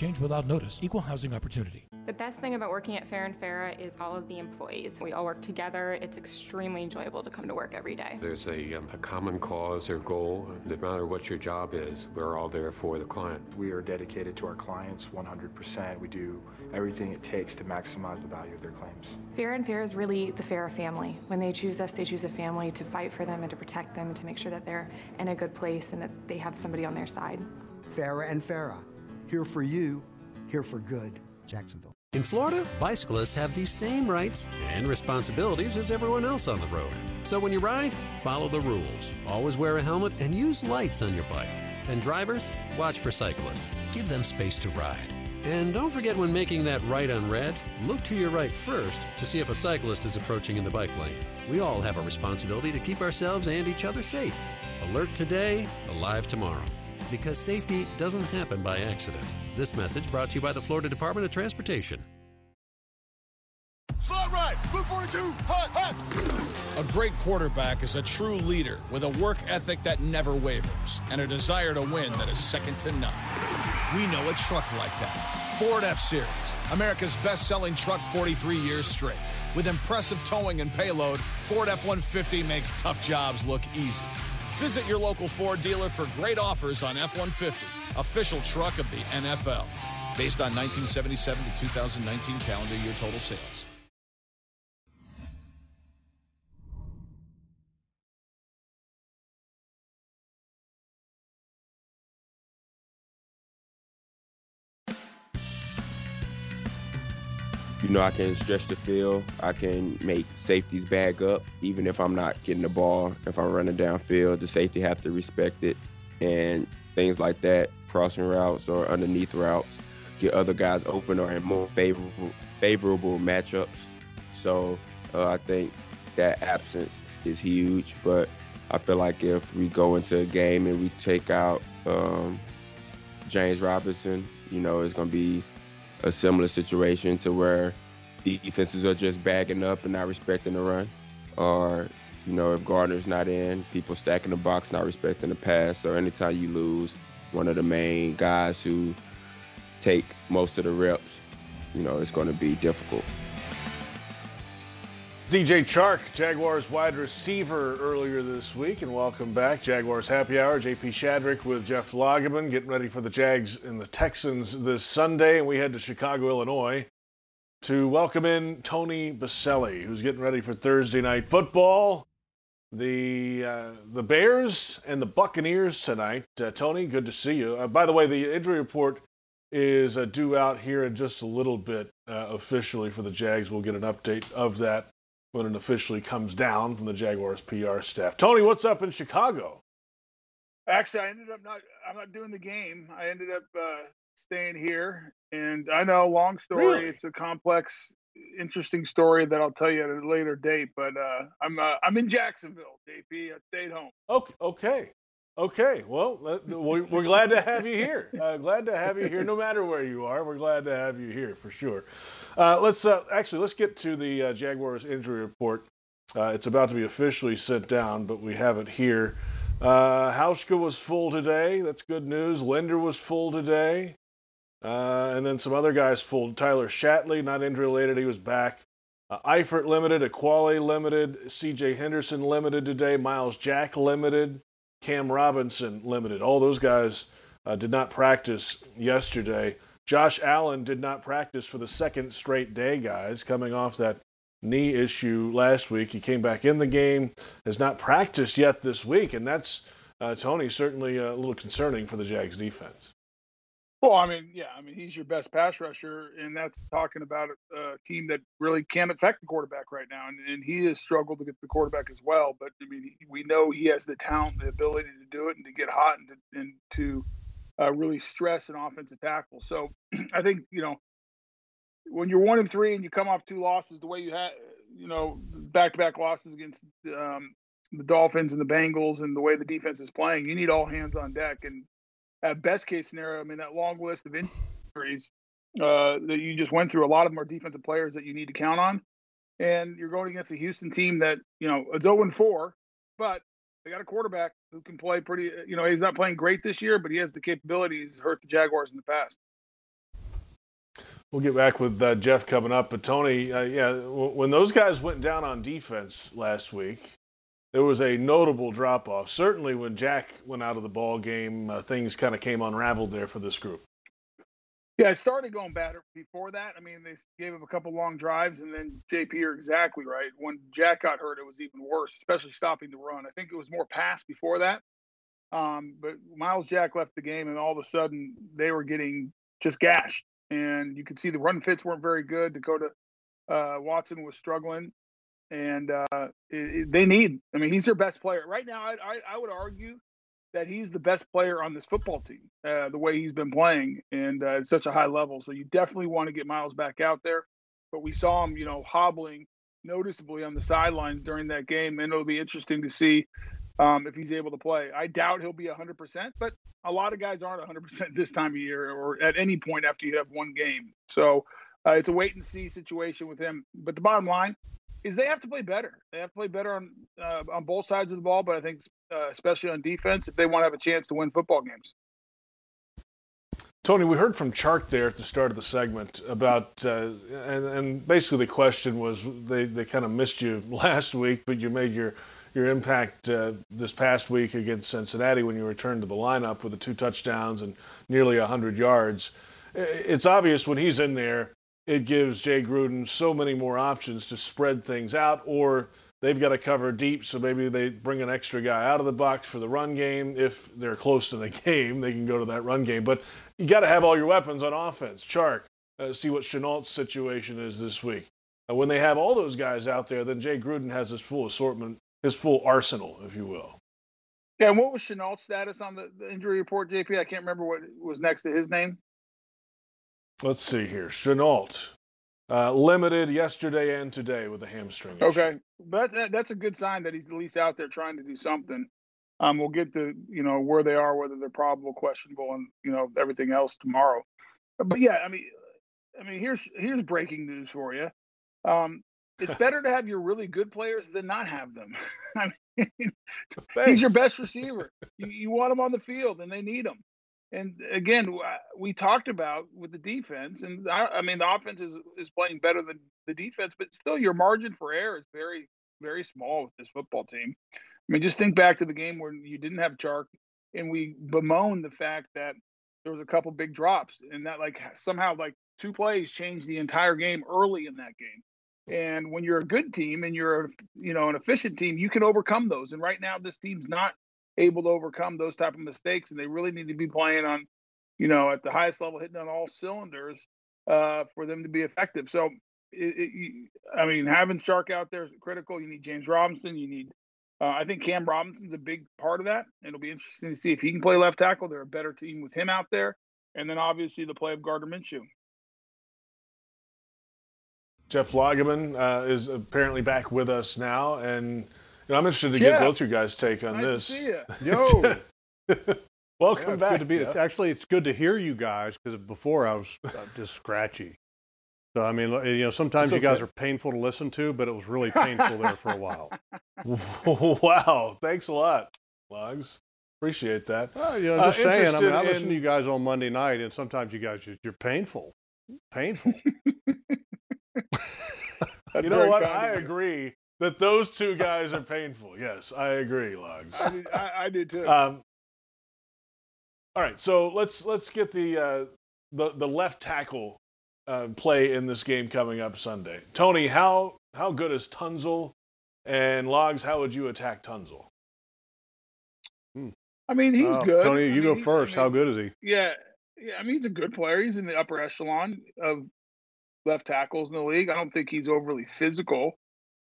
change without notice. Equal housing opportunity. The best thing about working at Farah and Farah is all of the employees. We all work together. It's extremely enjoyable to come to work every day. There's a, um, a common cause or goal. No matter what your job is, we're all there for the client. We are dedicated to our clients 100%. We do everything it takes to maximize the value of their claims. Farah and Farah is really the Farah family. When they choose us, they choose a family to fight for them and to protect them and to make sure that they're in a good place and that they have somebody on their side. Farah and Farah, here for you, here for good. Jacksonville. In Florida, bicyclists have the same rights and responsibilities as everyone else on the road. So when you ride, follow the rules. Always wear a helmet and use lights on your bike. And drivers, watch for cyclists. Give them space to ride. And don't forget when making that right on red, look to your right first to see if a cyclist is approaching in the bike lane. We all have a responsibility to keep ourselves and each other safe. Alert today, alive tomorrow. Because safety doesn't happen by accident. This message brought to you by the Florida Department of Transportation. Slot right, blue 42, hot, hot. A great quarterback is a true leader with a work ethic that never wavers and a desire to win that is second to none. We know a truck like that. Ford F Series, America's best selling truck 43 years straight. With impressive towing and payload, Ford F 150 makes tough jobs look easy. Visit your local Ford dealer for great offers on F 150, official truck of the NFL. Based on 1977 to 2019 calendar year total sales. Know, I can stretch the field. I can make safeties bag up, even if I'm not getting the ball. If I'm running downfield, the safety have to respect it, and things like that. Crossing routes or underneath routes, get other guys open or in more favorable favorable matchups. So uh, I think that absence is huge. But I feel like if we go into a game and we take out um, James Robinson, you know, it's going to be a similar situation to where the defenses are just bagging up and not respecting the run, or you know, if Gardner's not in, people stacking the box, not respecting the pass. So anytime you lose one of the main guys who take most of the reps, you know, it's going to be difficult. DJ Chark, Jaguars wide receiver earlier this week, and welcome back. Jaguars Happy Hour. JP Shadrick with Jeff Lageman getting ready for the Jags and the Texans this Sunday, and we head to Chicago, Illinois to welcome in Tony Boselli, who's getting ready for Thursday night football. The uh, the Bears and the Buccaneers tonight. Uh, Tony, good to see you. Uh, by the way, the injury report is uh, due out here in just a little bit uh, officially for the Jags. We'll get an update of that when it officially comes down from the Jaguars PR staff. Tony, what's up in Chicago? Actually, I ended up not. I'm not doing the game. I ended up uh, staying here, and I know, long story. Really? It's a complex, interesting story that I'll tell you at a later date. But uh, I'm uh, I'm in Jacksonville, JP. I stayed home. Okay, okay, okay. Well, we- we're glad to have you here. Uh, glad to have you here, no matter where you are. We're glad to have you here for sure. Uh, let's uh, actually let's get to the uh, Jaguars injury report. Uh, it's about to be officially sent down, but we have it here. Uh, Hauschka was full today. That's good news. Linder was full today. Uh, and then some other guys full. Tyler Shatley, not injury related, he was back. Uh, Eifert limited, Aquale limited, CJ Henderson limited today, Myles Jack limited, Cam Robinson limited. All those guys uh, did not practice yesterday. Josh Allen did not practice for the second straight day, guys, coming off that knee issue last week. He came back in the game, has not practiced yet this week, and that's, uh, Tony, certainly a little concerning for the Jags defense. Well, I mean, yeah, I mean, he's your best pass rusher, and that's talking about a team that really can't affect the quarterback right now. And, and he has struggled to get the quarterback as well. But I mean, we know he has the talent, the ability to do it, and to get hot and to, and to uh, really stress an offensive tackle. So I think you know when you're one and three and you come off two losses, the way you had, you know, back-to-back losses against um, the Dolphins and the Bengals, and the way the defense is playing, you need all hands on deck. And at best case scenario, I mean, that long list of injuries uh, that you just went through, a lot of them are defensive players that you need to count on. And you're going against a Houston team that, you know, it's 0 4, but they got a quarterback who can play pretty, you know, he's not playing great this year, but he has the capabilities to hurt the Jaguars in the past. We'll get back with uh, Jeff coming up, but Tony, uh, yeah, w- when those guys went down on defense last week, there was a notable drop off. Certainly, when Jack went out of the ball game, uh, things kind of came unraveled there for this group. Yeah, it started going bad before that. I mean, they gave him a couple long drives, and then JP, you're exactly right. When Jack got hurt, it was even worse, especially stopping the run. I think it was more pass before that. Um, but Myles Jack left the game, and all of a sudden they were getting just gashed, and you could see the run fits weren't very good. Dakota uh, Watson was struggling, and uh, it, it- they need. I mean, he's their best player right now. I, I, I would argue that he's the best player on this football team, uh, the way he's been playing and uh, at such a high level. So you definitely want to get Myles back out there. But we saw him, you know, hobbling noticeably on the sidelines during that game, and it'll be interesting to see um, if he's able to play. I doubt he'll be 100%, but a lot of guys aren't 100% this time of year or at any point after you have one game. So uh, it's a wait and see situation with him. But the bottom line is they have to play better. They have to play better on uh, on both sides of the ball, but I think uh, especially on defense if they want to have a chance to win football games. Tony, we heard from Chark there at the start of the segment about, uh, and, and basically the question was they, they kind of missed you last week, but you made your your impact uh, this past week against Cincinnati when you returned to the lineup with the two touchdowns and nearly 100 yards. It's obvious when he's in there, it gives Jay Gruden so many more options to spread things out, or they've got to cover deep, so maybe they bring an extra guy out of the box for the run game. If they're close to the game, they can go to that run game. But you got to have all your weapons on offense. Chark, uh, see what Shenault's situation is this week. Uh, when they have all those guys out there, then Jay Gruden has his full assortment, his full arsenal, if you will. Yeah, and what was Shenault's status on the, the injury report, JP? I can't remember what was next to his name. Let's see here. Shenault, uh, limited yesterday and today with a hamstring. issue. Okay, but that, that's a good sign that he's at least out there trying to do something. Um, we'll get to you know where they are, whether they're probable, questionable, and you know everything else tomorrow. But yeah, I mean, I mean, here's here's breaking news for you. Um, it's better to have your really good players than not have them. I mean, he's your best receiver. You, you want him on the field, and they need him. And again, we talked about with the defense, and I, I mean, the offense is is playing better than the defense, but still, your margin for error is very very small with this football team. I mean, just think back to the game where you didn't have Chark, and we bemoaned the fact that there was a couple big drops, and that like somehow like two plays changed the entire game early in that game. And when you're a good team and you're, you know, an efficient team, you can overcome those. And right now, this team's not able to overcome those type of mistakes, and they really need to be playing on, you know, at the highest level, hitting on all cylinders uh, for them to be effective. So, it, it, I mean, having Chark out there is critical. You need James Robinson. You need, uh, I think Cam Robinson's a big part of that. It'll be interesting to see if he can play left tackle. They're a better team with him out there. And then obviously the play of Gardner Minshew. Jeff Lageman uh, is apparently back with us now, and know, I'm interested to Jeff, get both you guys' take on nice this. To see you. Yo, welcome yeah, back. Good to be. It's actually it's good to hear you guys because before I was uh, just scratchy. So I mean, you know, sometimes you guys are painful to listen to, but it was really painful there for a while. wow, thanks a lot, Logs. Appreciate that. Uh, you know, just uh, saying. I mean, I listen in... to you guys on Monday night, and sometimes you guys just, you're painful, painful. you know what? I agree that those two guys are painful. Yes, I agree, Logs. I do, I, I do too. Um, all right, so let's let's get the uh, the the left tackle uh, play in this game coming up Sunday. Tony, how how good is Tunsil? And Logs, how would you attack Tunsil? Hmm. I mean, he's oh, good. Tony, you I mean, go first. I mean, how good is he? Yeah, yeah. I mean, he's a good player. He's in the upper echelon of left tackles in the league. I don't think he's overly physical.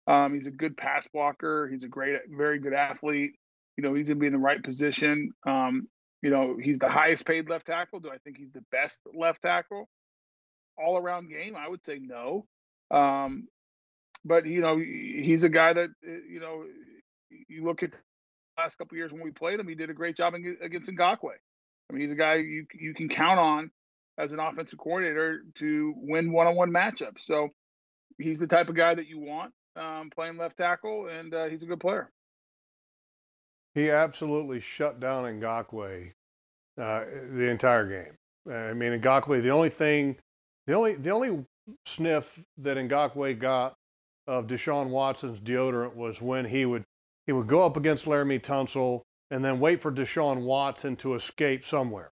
Um, he's a good pass blocker. He's a great, very good athlete. You know, he's gonna be in the right position. Um, you know, he's the highest paid left tackle. Do I think he's the best left tackle? All around game, I would say no. Um, but you know, he's a guy that uh, you know, you look at the last couple years when we played him, he did a great job against Ngakoue. I mean, he's a guy you you can count on as an offensive coordinator to win one-on-one matchups. So he's the type of guy that you want um, playing left tackle, and uh, he's a good player. He absolutely shut down Ngakoue uh, the entire game. I mean, Ngakoue, the only thing, the only the only sniff that Ngakoue got of Deshaun Watson's deodorant was when he would he would go up against Laremy Tunsil and then wait for Deshaun Watson to escape somewhere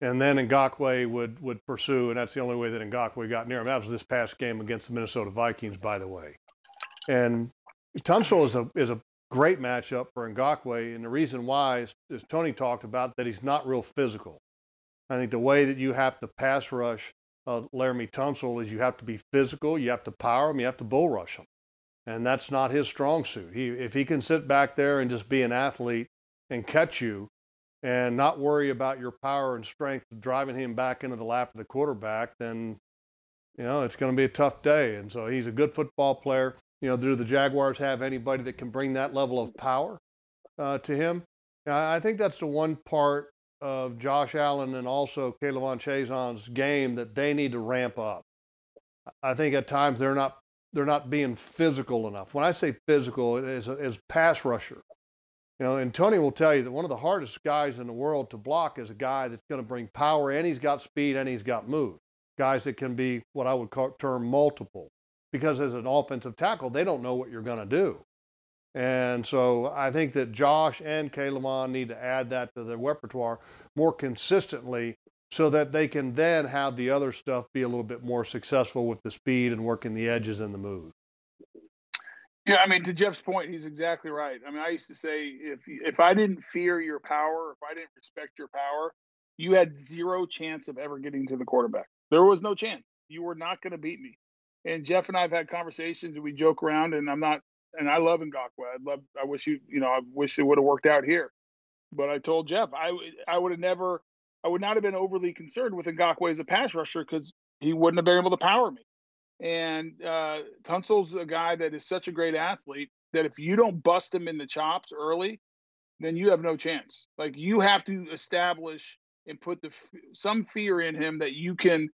and then Ngakoue would would pursue, and that's the only way that Ngakoue got near him. That was this past game against the Minnesota Vikings, by the way. And Tunsil is a is a great matchup for Ngakoue, and the reason why is, is Tony talked about that he's not real physical. I think the way that you have to pass rush uh, Laremy Tunsil is you have to be physical, you have to power him, you have to bull rush him, and that's not his strong suit. He if he can sit back there and just be an athlete and catch you, and not worry about your power and strength driving him back into the lap of the quarterback, then you know it's going to be a tough day. And so he's a good football player. You know, do the Jaguars have anybody that can bring that level of power uh, to him? I think that's the one part of Josh Allen and also K'Lavon Chaisson's game that they need to ramp up. I think at times they're not they're not being physical enough. When I say physical, is as pass rusher. You know, and Tony will tell you that one of the hardest guys in the world to block is a guy that's going to bring power and he's got speed and he's got move. Guys that can be what I would call term multiple. Because as an offensive tackle, they don't know what you're going to do. And so I think that Josh and K'Lavon need to add that to their repertoire more consistently so that they can then have the other stuff be a little bit more successful with the speed and working the edges and the move. Yeah, I mean, to Jeff's point, he's exactly right. I mean, I used to say if if I didn't fear your power, if I didn't respect your power, you had zero chance of ever getting to the quarterback. There was no chance. You were not going to beat me. And Jeff and I have had conversations, and we joke around. And I'm not, and I love Ngakoue. I love. I wish you, you know, I wish it would have worked out here. But I told Jeff, I I would have never, I would not have been overly concerned with Ngakoue as a pass rusher because he wouldn't have been able to power me. And uh, Tunsil's a guy that is such a great athlete that if you don't bust him in the chops early, then you have no chance. Like you have to establish and put the some fear in him that you can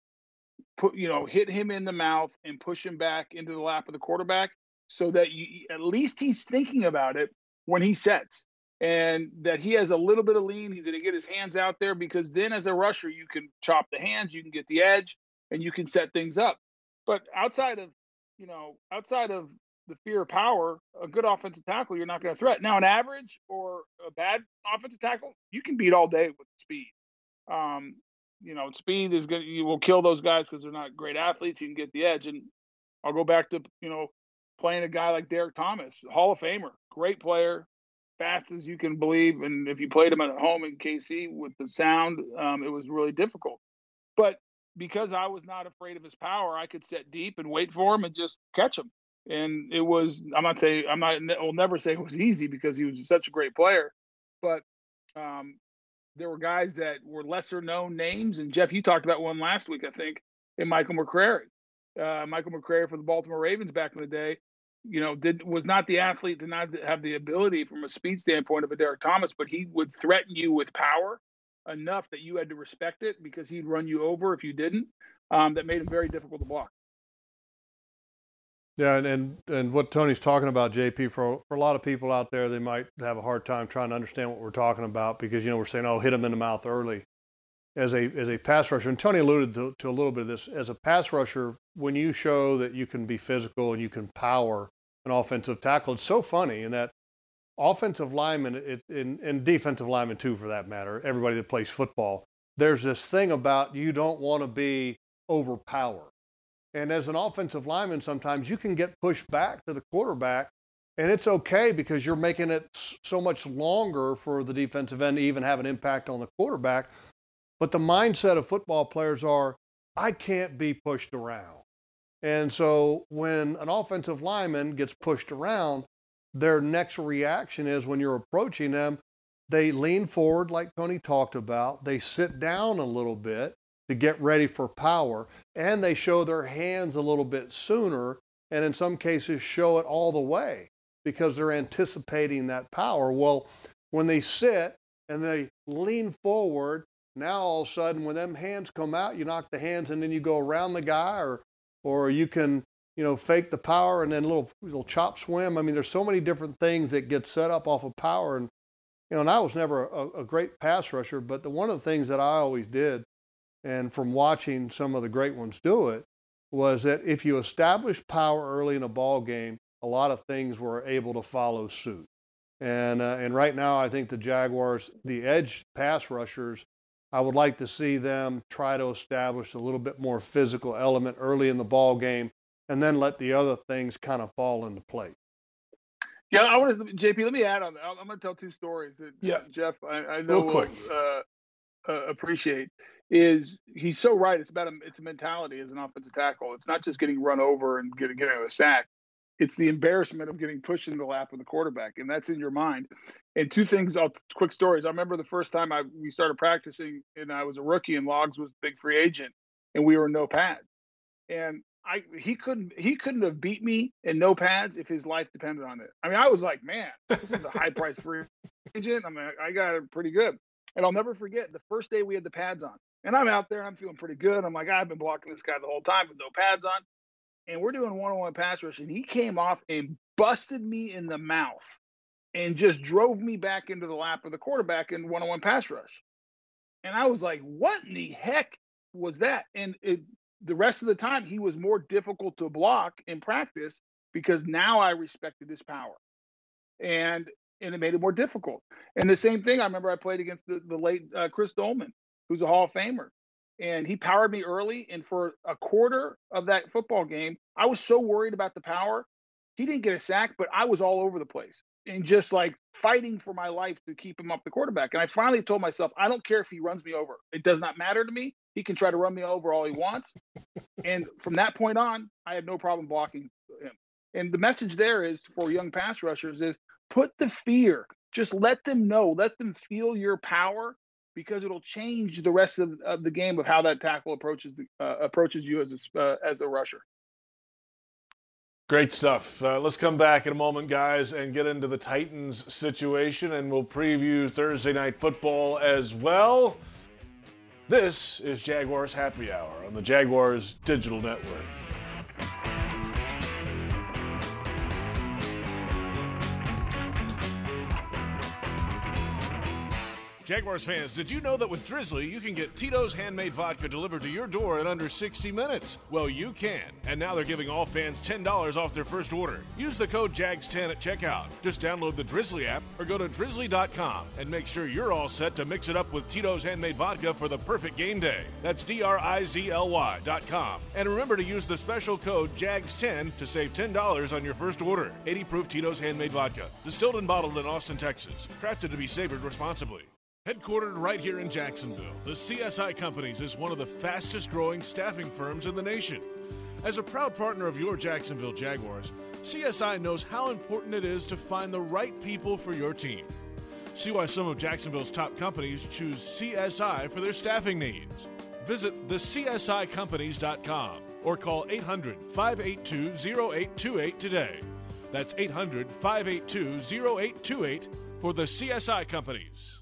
put you know hit him in the mouth and push him back into the lap of the quarterback so that you at least he's thinking about it when he sets and that he has a little bit of lean he's going to get his hands out there because then as a rusher you can chop the hands you can get the edge and you can set things up. But outside of you know outside of the fear of power a good offensive tackle you're not going to threat. Now an average or a bad offensive tackle you can beat all day with speed. Um, you know, speed is going to, you will kill those guys because they're not great athletes. You can get the edge. And I'll go back to, you know, playing a guy like Derrick Thomas, Hall of Famer, great player, fast as you can believe. And if you played him at home in KC with the sound, um, it was really difficult. But because I was not afraid of his power, I could set deep and wait for him and just catch him. And it was, I'm not saying, I'm not, I'll never say it was easy because he was such a great player. But um, there were guys that were lesser known names. And Jeff, you talked about one last week, I think, in Michael McCrary. Uh, Michael McCrary for the Baltimore Ravens back in the day, you know, did was not the athlete, did not have the ability from a speed standpoint of a Derrick Thomas, but he would threaten you with power enough that you had to respect it because he'd run you over if you didn't. Um, that made him very difficult to block. Yeah, and, and, and what Tony's talking about, JP, for, for a lot of people out there, they might have a hard time trying to understand what we're talking about because, you know, we're saying, oh, hit them in the mouth early. As a, as a pass rusher, and Tony alluded to, to a little bit of this, as a pass rusher, when you show that you can be physical and you can power an offensive tackle, it's so funny in that offensive linemen it, and, and defensive linemen too, for that matter, everybody that plays football, there's this thing about you don't want to be overpowered and as an offensive lineman, sometimes you can get pushed back to the quarterback, and it's okay because you're making it so much longer for the defensive end to even have an impact on the quarterback. But the mindset of football players are, I can't be pushed around. And so when an offensive lineman gets pushed around, their next reaction is when you're approaching them, they lean forward, like Tony talked about, they sit down a little bit, to get ready for power. And they show their hands a little bit sooner, and in some cases, show it all the way because they're anticipating that power. Well, when they sit and they lean forward, now all of a sudden, when them hands come out, you knock the hands and then you go around the guy, or, or you can, you know, fake the power and then little, little chop swim. I mean, there's so many different things that get set up off of power. And, you know, and I was never a, a great pass rusher, but the, one of the things that I always did and from watching some of the great ones do it, was that if you establish power early in a ball game, a lot of things were able to follow suit. And uh, and right now, I think the Jaguars, the edge pass rushers, I would like to see them try to establish a little bit more physical element early in the ball game, and then let the other things kind of fall into place. Yeah, I want to, JP. Let me add on. I'm going to tell two stories that yeah. Jeff I, I know will uh, uh, appreciate is he's so right. It's about a, it's a mentality as an offensive tackle. It's not just getting run over and getting getting a sack. It's the embarrassment of getting pushed in the lap of the quarterback, and that's in your mind. And two things, I'll quick stories. I remember the first time I we started practicing, and I was a rookie, and Logs was big free agent, and we were no pads. And I he couldn't he couldn't have beat me in no pads if his life depended on it. I mean, I was like, man, this is a high price free agent. I mean, I got it pretty good. And I'll never forget the first day we had the pads on. And I'm out there, I'm feeling pretty good. I'm like, I've been blocking this guy the whole time with no pads on. And we're doing one on one pass rush. And he came off and busted me in the mouth and just drove me back into the lap of the quarterback in one on one pass rush. And I was like, what in the heck was that? And it, the rest of the time, he was more difficult to block in practice because now I respected his power. And and it made it more difficult. And the same thing, I remember I played against the, the late uh, Chris Doleman who's a Hall of Famer. And he powered me early. And for a quarter of that football game, I was so worried about the power. He didn't get a sack, but I was all over the place and just like fighting for my life to keep him up the quarterback. And I finally told myself, I don't care if he runs me over. It does not matter to me. He can try to run me over all he wants. and from that point on, I had no problem blocking him. And the message there is for young pass rushers is put the fear. Just let them know, let them feel your power because it'll change the rest of, of the game of how that tackle approaches the, uh, approaches you as a uh, as a rusher. Great stuff. Uh, let's come back in a moment, guys, and get into the Titans situation, and we'll preview Thursday night football as well. This is Jaguars Happy Hour on the Jaguars Digital Network. Jaguars fans, did you know that with Drizzly, you can get Tito's handmade vodka delivered to your door in under 60 minutes? Well, you can. And now they're giving all fans $10 off their first order. Use the code JAGS10 at checkout. Just download the Drizzly app or go to drizzly.com and make sure you're all set to mix it up with Tito's handmade vodka for the perfect game day. That's D R I Z L Y.com. And remember to use the special code JAGS10 to save $10 on your first order. 80 proof Tito's handmade vodka. Distilled and bottled in Austin, Texas. Crafted to be savored responsibly. Headquartered right here in Jacksonville, the CSI Companies is one of the fastest growing staffing firms in the nation. As a proud partner of your Jacksonville Jaguars, CSI knows how important it is to find the right people for your team. See why some of Jacksonville's top companies choose CSI for their staffing needs. Visit thecsicompanies.com or call 800 582 0828 today. That's 800 582 0828 for the CSI Companies.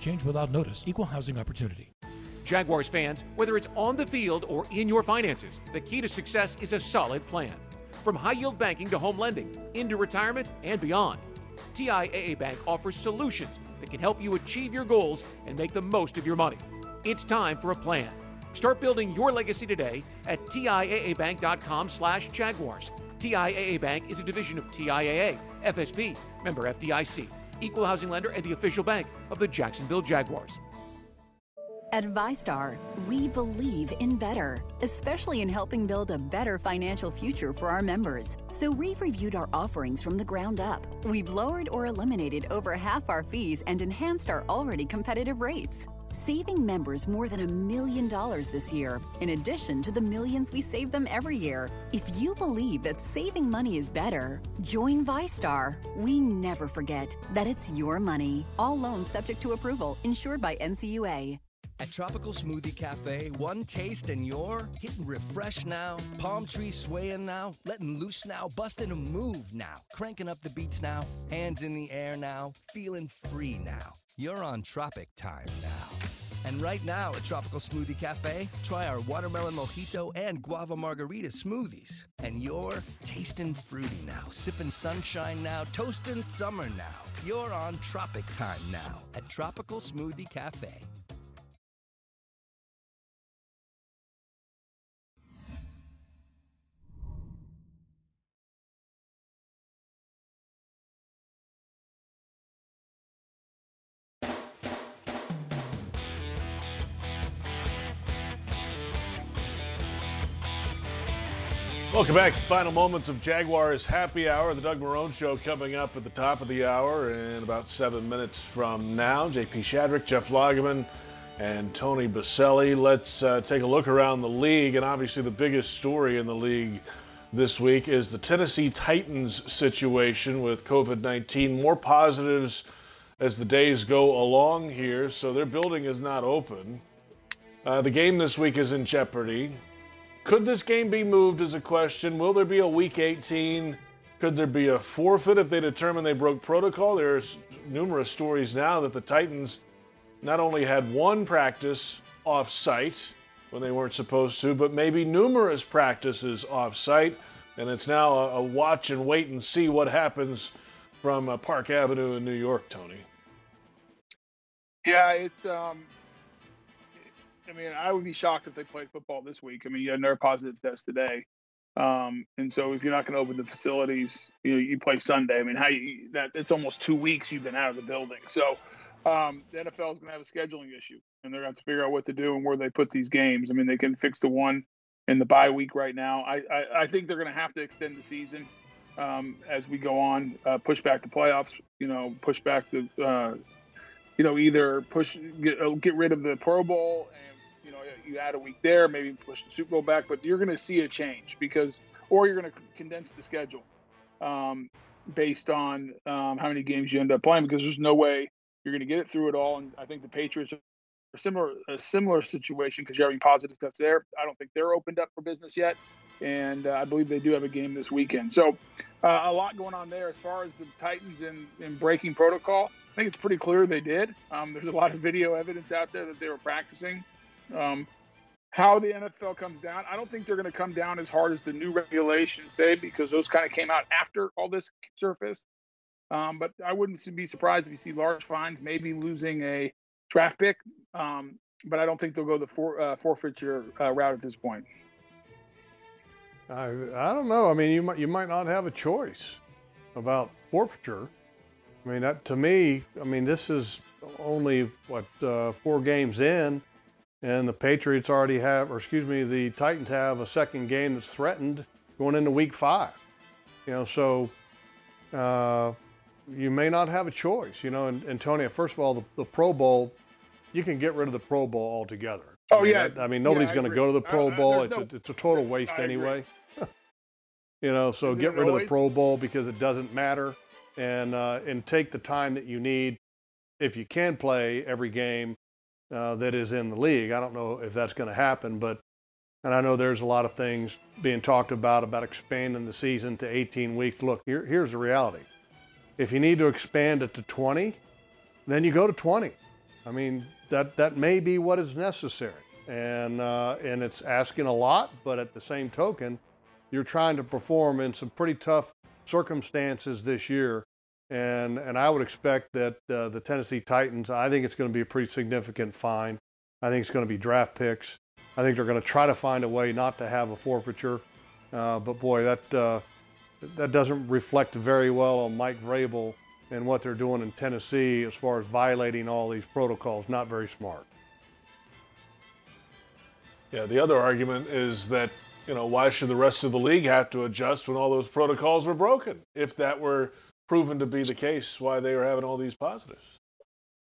change without notice. Equal housing opportunity. Jaguars fans, whether it's on the field or in your finances, the key to success is a solid plan. From high yield banking to home lending, into retirement, and beyond, TIAA Bank offers solutions that can help you achieve your goals and make the most of your money. It's time for a plan. Start building your legacy today at TIAABank.com slash Jaguars. TIAA Bank is a division of TIAA, FSB, member FDIC, equal housing lender, and the official bank of the Jacksonville Jaguars. At VyStar, we believe in better, especially in helping build a better financial future for our members. So we've reviewed our offerings from the ground up. We've lowered or eliminated over half our fees and enhanced our already competitive rates, saving members more than a million dollars this year, in addition to the millions we save them every year. If you believe that saving money is better, join VyStar. We never forget that it's your money. All loans subject to approval, insured by NCUA. At Tropical Smoothie Cafe, one taste and you're hitting refresh now, palm tree swaying now, letting loose now, busting a move now, cranking up the beats now, hands in the air now, feeling free now. You're on Tropic time now. And right now at Tropical Smoothie Cafe, try our watermelon mojito and guava margarita smoothies. And you're tasting fruity now, sipping sunshine now, toasting summer now. You're on Tropic time now at Tropical Smoothie Cafe. Welcome back. Final moments of Jaguars Happy Hour, the Doug Marrone Show coming up at the top of the hour in about seven minutes from now. JP Shadrick, Jeff Lageman, and Tony Boselli. Let's uh, take a look around the league. And obviously, the biggest story in the league this week is the Tennessee Titans situation with COVID 19. More positives as the days go along here, so their building is not open. Uh, the game this week is in jeopardy. Could this game be moved is a question. Will there be a week 18? Could there be a forfeit if they determine they broke protocol? There's numerous stories now that the Titans not only had one practice off site when they weren't supposed to, but maybe numerous practices off site. And it's now a, a watch and wait and see what happens from uh, Park Avenue in New York, Tony. Yeah, it's um, I mean, I would be shocked if they played football this week. I mean, you had another positive test today, um, and so if you're not going to open the facilities, you know, you play Sunday. I mean, how you that it's almost two weeks you've been out of the building. So um, the NFL is going to have a scheduling issue, and they're going to figure out what to do and where they put these games. I mean, they can fix the one in the bye week right now. I I, I think they're going to have to extend the season um, as we go on, uh, push back the playoffs. You know, push back the. Uh, you know, either push get, get rid of the Pro Bowl you add a week there, maybe push the Super Bowl back, but you're going to see a change because, or you're going to condense the schedule um, based on um, how many games you end up playing because there's no way you're going to get it through it all. And I think the Patriots are similar a similar situation because you're having positive stuff there. I don't think they're opened up for business yet, and uh, I believe they do have a game this weekend. So uh, a lot going on there as far as the Titans in, in breaking protocol. I think it's pretty clear they did. Um, there's a lot of video evidence out there that they were practicing. Um, how the NFL comes down, I don't think they're going to come down as hard as the new regulations say because those kind of came out after all this surfaced. Um, but I wouldn't be surprised if you see large fines, maybe losing a draft pick. Um, but I don't think they'll go the for, uh, forfeiture uh, route at this point. I, I don't know. I mean, you might you might not have a choice about forfeiture. I mean, that to me, I mean, this is only what uh, four games in, and the Patriots already have, or excuse me, the Titans have a second game that's threatened going into Week Five. You know, so uh, you may not have a choice. You know, and Antonio, first of all, the, the Pro Bowl, you can get rid of the Pro Bowl altogether. Oh I mean, yeah. that- I mean, nobody's Yeah, going to go to the Pro Uh, Bowl. it's, no- a, it's a total waste I anyway. you know, so Is get rid of the? Pro Bowl because it doesn't matter, and uh, and take the time that you need if you can play every game uh, that is in the league. I don't know if that's going to happen, but and I know there's a lot of things being talked about about expanding the season to 18 weeks. Look, here, here's the reality: if you need to expand it to 20, then you go to 20. I mean, that that may be what is necessary, and uh, and it's asking a lot, but at the same token, you're trying to perform in some pretty tough circumstances this year, and and I would expect that uh, the Tennessee Titans. I think it's going to be a pretty significant fine. I think it's going to be draft picks. I think they're going to try to find a way not to have a forfeiture, uh, but boy, that uh, that doesn't reflect very well on Mike Vrabel and what they're doing in Tennessee as far as violating all these protocols. Not very smart. Yeah, the other argument is that, you know, why should the rest of the league have to adjust when all those protocols were broken? If that were proven to be the case, why they were having all these positives.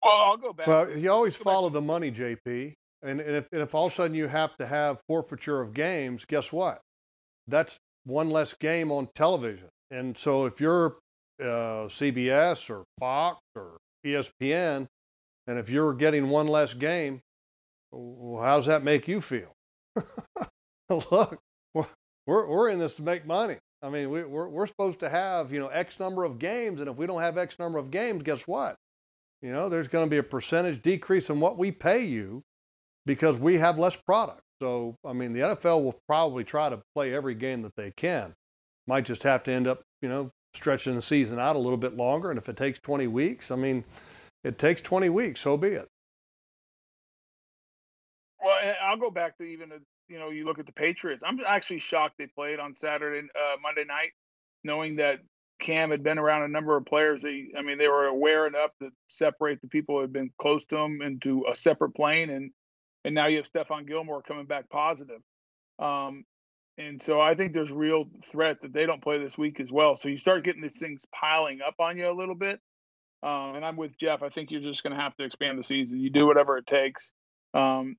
Well, I'll go back. Well, you always follow the money, JP. And, and, if, and if all of a sudden you have to have forfeiture of games, guess what? That's one less game on television. And so if you're uh, CBS or Fox or ESPN, and if you're getting one less game, well, how does that make you feel? Look, we're, we're, we're in this to make money. I mean, we, we're, we're supposed to have, you know, X number of games. And if we don't have X number of games, guess what? You know, there's going to be a percentage decrease in what we pay you because we have less product. So, I mean, the NFL will probably try to play every game that they can. Might just have to end up, you know, stretching the season out a little bit longer. And if it takes 20 weeks, I mean, it takes 20 weeks, so be it. Well, I'll go back to even, you know, you look at the Patriots. I'm actually shocked they played on Saturday, uh, Monday night, knowing that Cam had been around a number of players. They, I mean, they were aware enough to separate the people who had been close to him into a separate plane, and and now you have Stephon Gilmore coming back positive. Um, and so I think there's real threat that they don't play this week as well. So you start getting these things piling up on you a little bit. Um, and I'm with Jeff. I think you're just going to have to expand the season. You do whatever it takes. Um,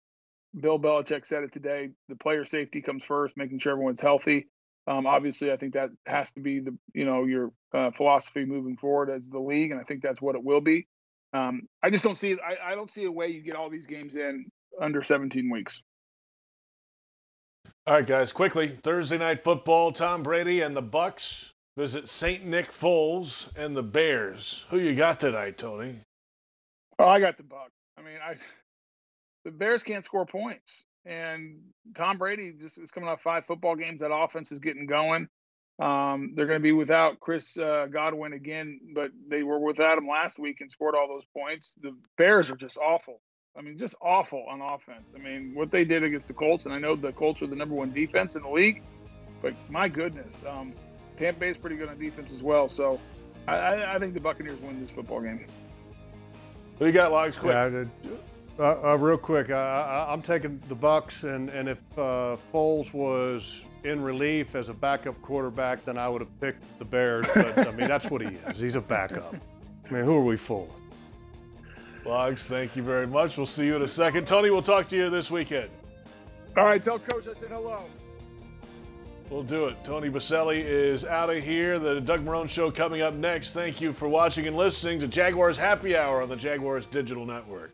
Bill Belichick said it today. The player safety comes first, making sure everyone's healthy. Um, obviously, I think that has to be the you know your uh, philosophy moving forward as the league, and I think that's what it will be. Um, I just don't see I, I don't see a way you get all these games in under 17 weeks. All right, guys, quickly. Thursday night football, Tom Brady and the Bucks visit St. Nick Foles and the Bears. Who you got tonight, Tony? Oh, I got the Bucks. I mean, I the Bears can't score points, and Tom Brady just is coming off five football games. That offense is getting going. Um, they're going to be without Chris uh, Godwin again, but they were without him last week and scored all those points. The Bears are just awful. I mean, just awful on offense. I mean, what they did against the Colts, and I know the Colts are the number one defense in the league, but my goodness, um, Tampa Bay is pretty good on defense as well. So I, I, I think the Buccaneers win this football game. Who you got, Logs? Quick. Yeah, uh, uh, real quick, I, I, I'm taking the Bucks, and and if uh, Foles was in relief as a backup quarterback, then I would have picked the Bears. But I mean, that's what he is. He's a backup. I mean, who are we fooling? Logs, thank you very much. We'll see you in a second. Tony, we'll talk to you this weekend. All right, tell Coach I said hello. We'll do it. Tony Boselli is out of here. The Doug Marrone Show coming up next. Thank you for watching and listening to Jaguars Happy Hour on the Jaguars Digital Network.